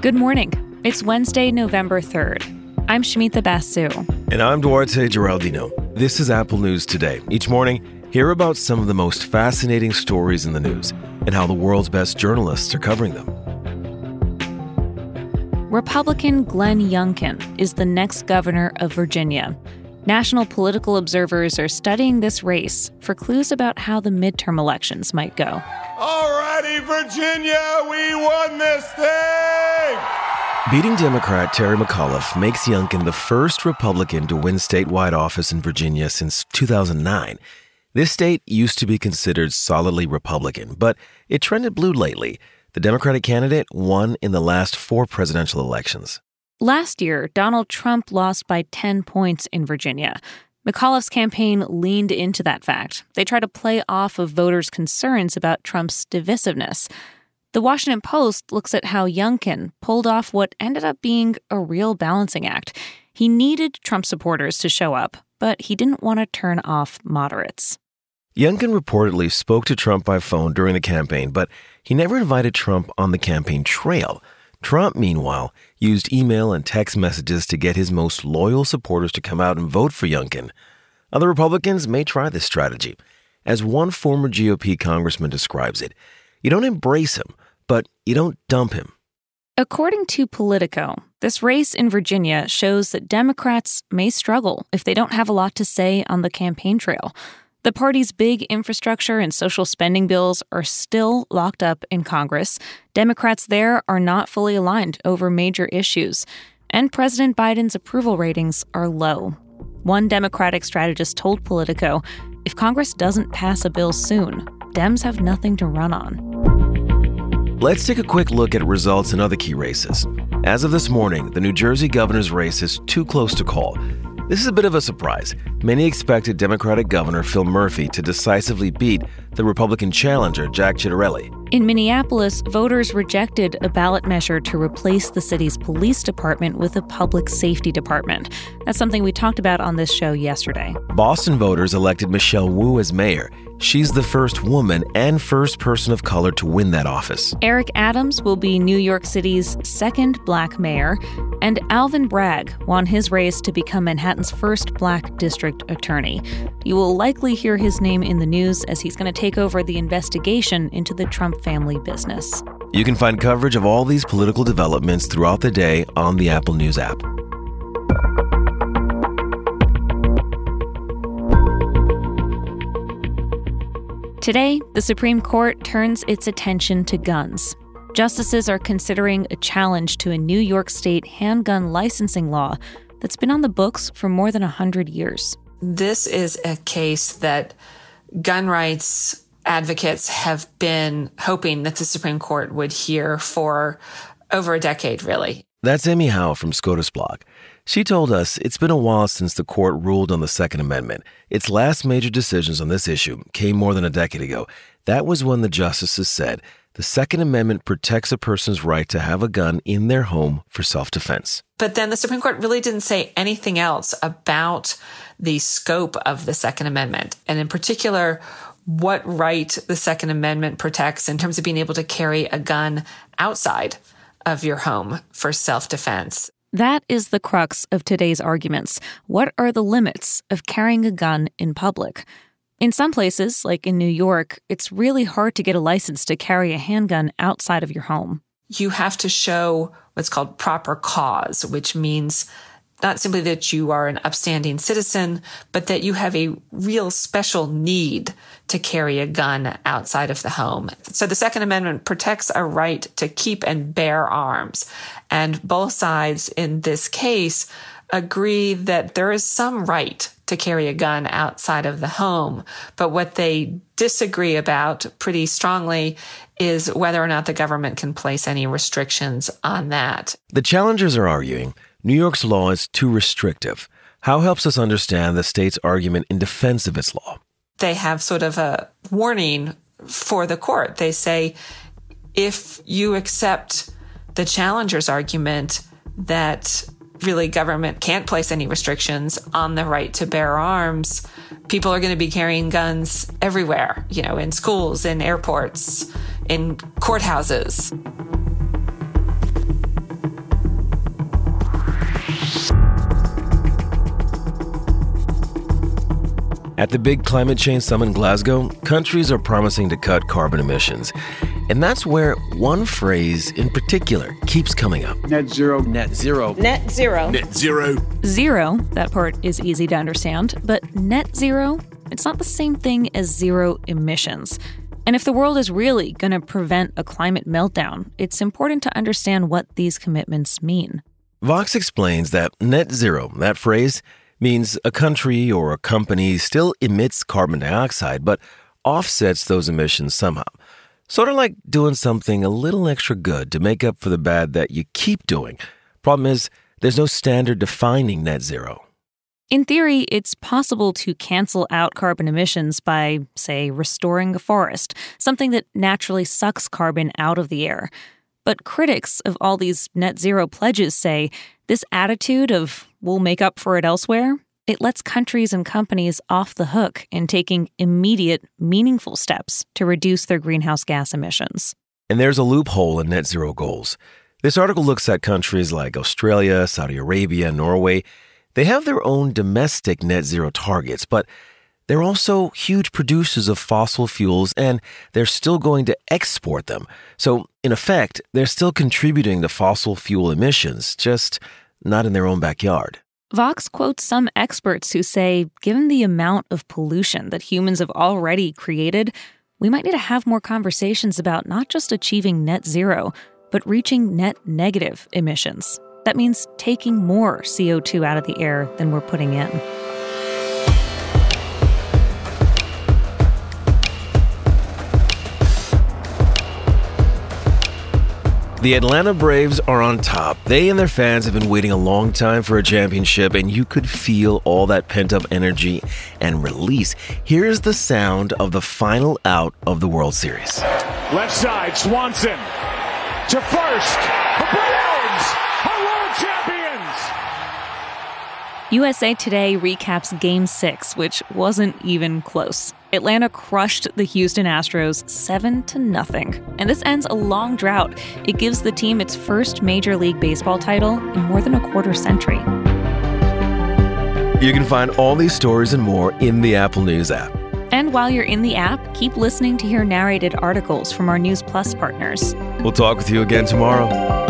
Good morning. It's Wednesday, November 3rd. I'm Shamita Basu. And I'm Duarte Geraldino. This is Apple News Today. Each morning, hear about some of the most fascinating stories in the news and how the world's best journalists are covering them. Republican Glenn Youngkin is the next governor of Virginia. National political observers are studying this race for clues about how the midterm elections might go. All righty, Virginia, we won this thing! Beating Democrat Terry McAuliffe makes Youngkin the first Republican to win statewide office in Virginia since 2009. This state used to be considered solidly Republican, but it trended blue lately. The Democratic candidate won in the last four presidential elections. Last year, Donald Trump lost by 10 points in Virginia. McAuliffe's campaign leaned into that fact. They tried to play off of voters' concerns about Trump's divisiveness. The Washington Post looks at how Youngkin pulled off what ended up being a real balancing act. He needed Trump supporters to show up, but he didn't want to turn off moderates. Youngkin reportedly spoke to Trump by phone during the campaign, but he never invited Trump on the campaign trail. Trump, meanwhile, used email and text messages to get his most loyal supporters to come out and vote for Youngkin. Other Republicans may try this strategy. As one former GOP congressman describes it, you don't embrace him, but you don't dump him. According to Politico, this race in Virginia shows that Democrats may struggle if they don't have a lot to say on the campaign trail. The party's big infrastructure and social spending bills are still locked up in Congress. Democrats there are not fully aligned over major issues. And President Biden's approval ratings are low. One Democratic strategist told Politico if Congress doesn't pass a bill soon, Dems have nothing to run on. Let's take a quick look at results in other key races. As of this morning, the New Jersey governor's race is too close to call. This is a bit of a surprise. Many expected Democratic Governor Phil Murphy to decisively beat the Republican challenger, Jack Ciattarelli. In Minneapolis, voters rejected a ballot measure to replace the city's police department with a public safety department. That's something we talked about on this show yesterday. Boston voters elected Michelle Wu as mayor. She's the first woman and first person of color to win that office. Eric Adams will be New York City's second black mayor, and Alvin Bragg won his race to become Manhattan's first black district attorney. You will likely hear his name in the news as he's going to take over the investigation into the Trump family business. You can find coverage of all these political developments throughout the day on the Apple News app. Today, the Supreme Court turns its attention to guns. Justices are considering a challenge to a New York State handgun licensing law that's been on the books for more than 100 years. This is a case that gun rights advocates have been hoping that the Supreme Court would hear for over a decade, really. That's Amy Howe from SCOTUS Blog. She told us it's been a while since the court ruled on the Second Amendment. Its last major decisions on this issue came more than a decade ago. That was when the justices said the Second Amendment protects a person's right to have a gun in their home for self defense. But then the Supreme Court really didn't say anything else about the scope of the Second Amendment, and in particular, what right the Second Amendment protects in terms of being able to carry a gun outside of your home for self defense. That is the crux of today's arguments. What are the limits of carrying a gun in public? In some places, like in New York, it's really hard to get a license to carry a handgun outside of your home. You have to show what's called proper cause, which means not simply that you are an upstanding citizen, but that you have a real special need to carry a gun outside of the home. So the Second Amendment protects a right to keep and bear arms. And both sides in this case agree that there is some right to carry a gun outside of the home. But what they disagree about pretty strongly is whether or not the government can place any restrictions on that. The challengers are arguing New York's law is too restrictive. Howe helps us understand the state's argument in defense of its law. They have sort of a warning for the court. They say if you accept the challenger's argument that really government can't place any restrictions on the right to bear arms, people are going to be carrying guns everywhere, you know, in schools, in airports, in courthouses. At the big climate change summit in Glasgow, countries are promising to cut carbon emissions. And that's where one phrase in particular keeps coming up Net zero. Net zero. Net zero. Net zero. Zero, that part is easy to understand, but net zero, it's not the same thing as zero emissions. And if the world is really going to prevent a climate meltdown, it's important to understand what these commitments mean. Vox explains that net zero, that phrase, means a country or a company still emits carbon dioxide but offsets those emissions somehow. Sort of like doing something a little extra good to make up for the bad that you keep doing. Problem is, there's no standard defining net zero. In theory, it's possible to cancel out carbon emissions by, say, restoring a forest, something that naturally sucks carbon out of the air. But critics of all these net zero pledges say this attitude of we'll make up for it elsewhere, it lets countries and companies off the hook in taking immediate, meaningful steps to reduce their greenhouse gas emissions. And there's a loophole in net zero goals. This article looks at countries like Australia, Saudi Arabia, Norway. They have their own domestic net zero targets, but they're also huge producers of fossil fuels and they're still going to export them. So, in effect, they're still contributing to fossil fuel emissions, just not in their own backyard. Vox quotes some experts who say, given the amount of pollution that humans have already created, we might need to have more conversations about not just achieving net zero, but reaching net negative emissions. That means taking more CO2 out of the air than we're putting in. The Atlanta Braves are on top. They and their fans have been waiting a long time for a championship, and you could feel all that pent up energy and release. Here's the sound of the final out of the World Series. Left side, Swanson to first. The Braves are world champions. USA Today recaps Game 6, which wasn't even close. Atlanta crushed the Houston Astros 7 to nothing. And this ends a long drought. It gives the team its first Major League Baseball title in more than a quarter century. You can find all these stories and more in the Apple News app. And while you're in the app, keep listening to hear narrated articles from our News Plus partners. We'll talk with you again tomorrow.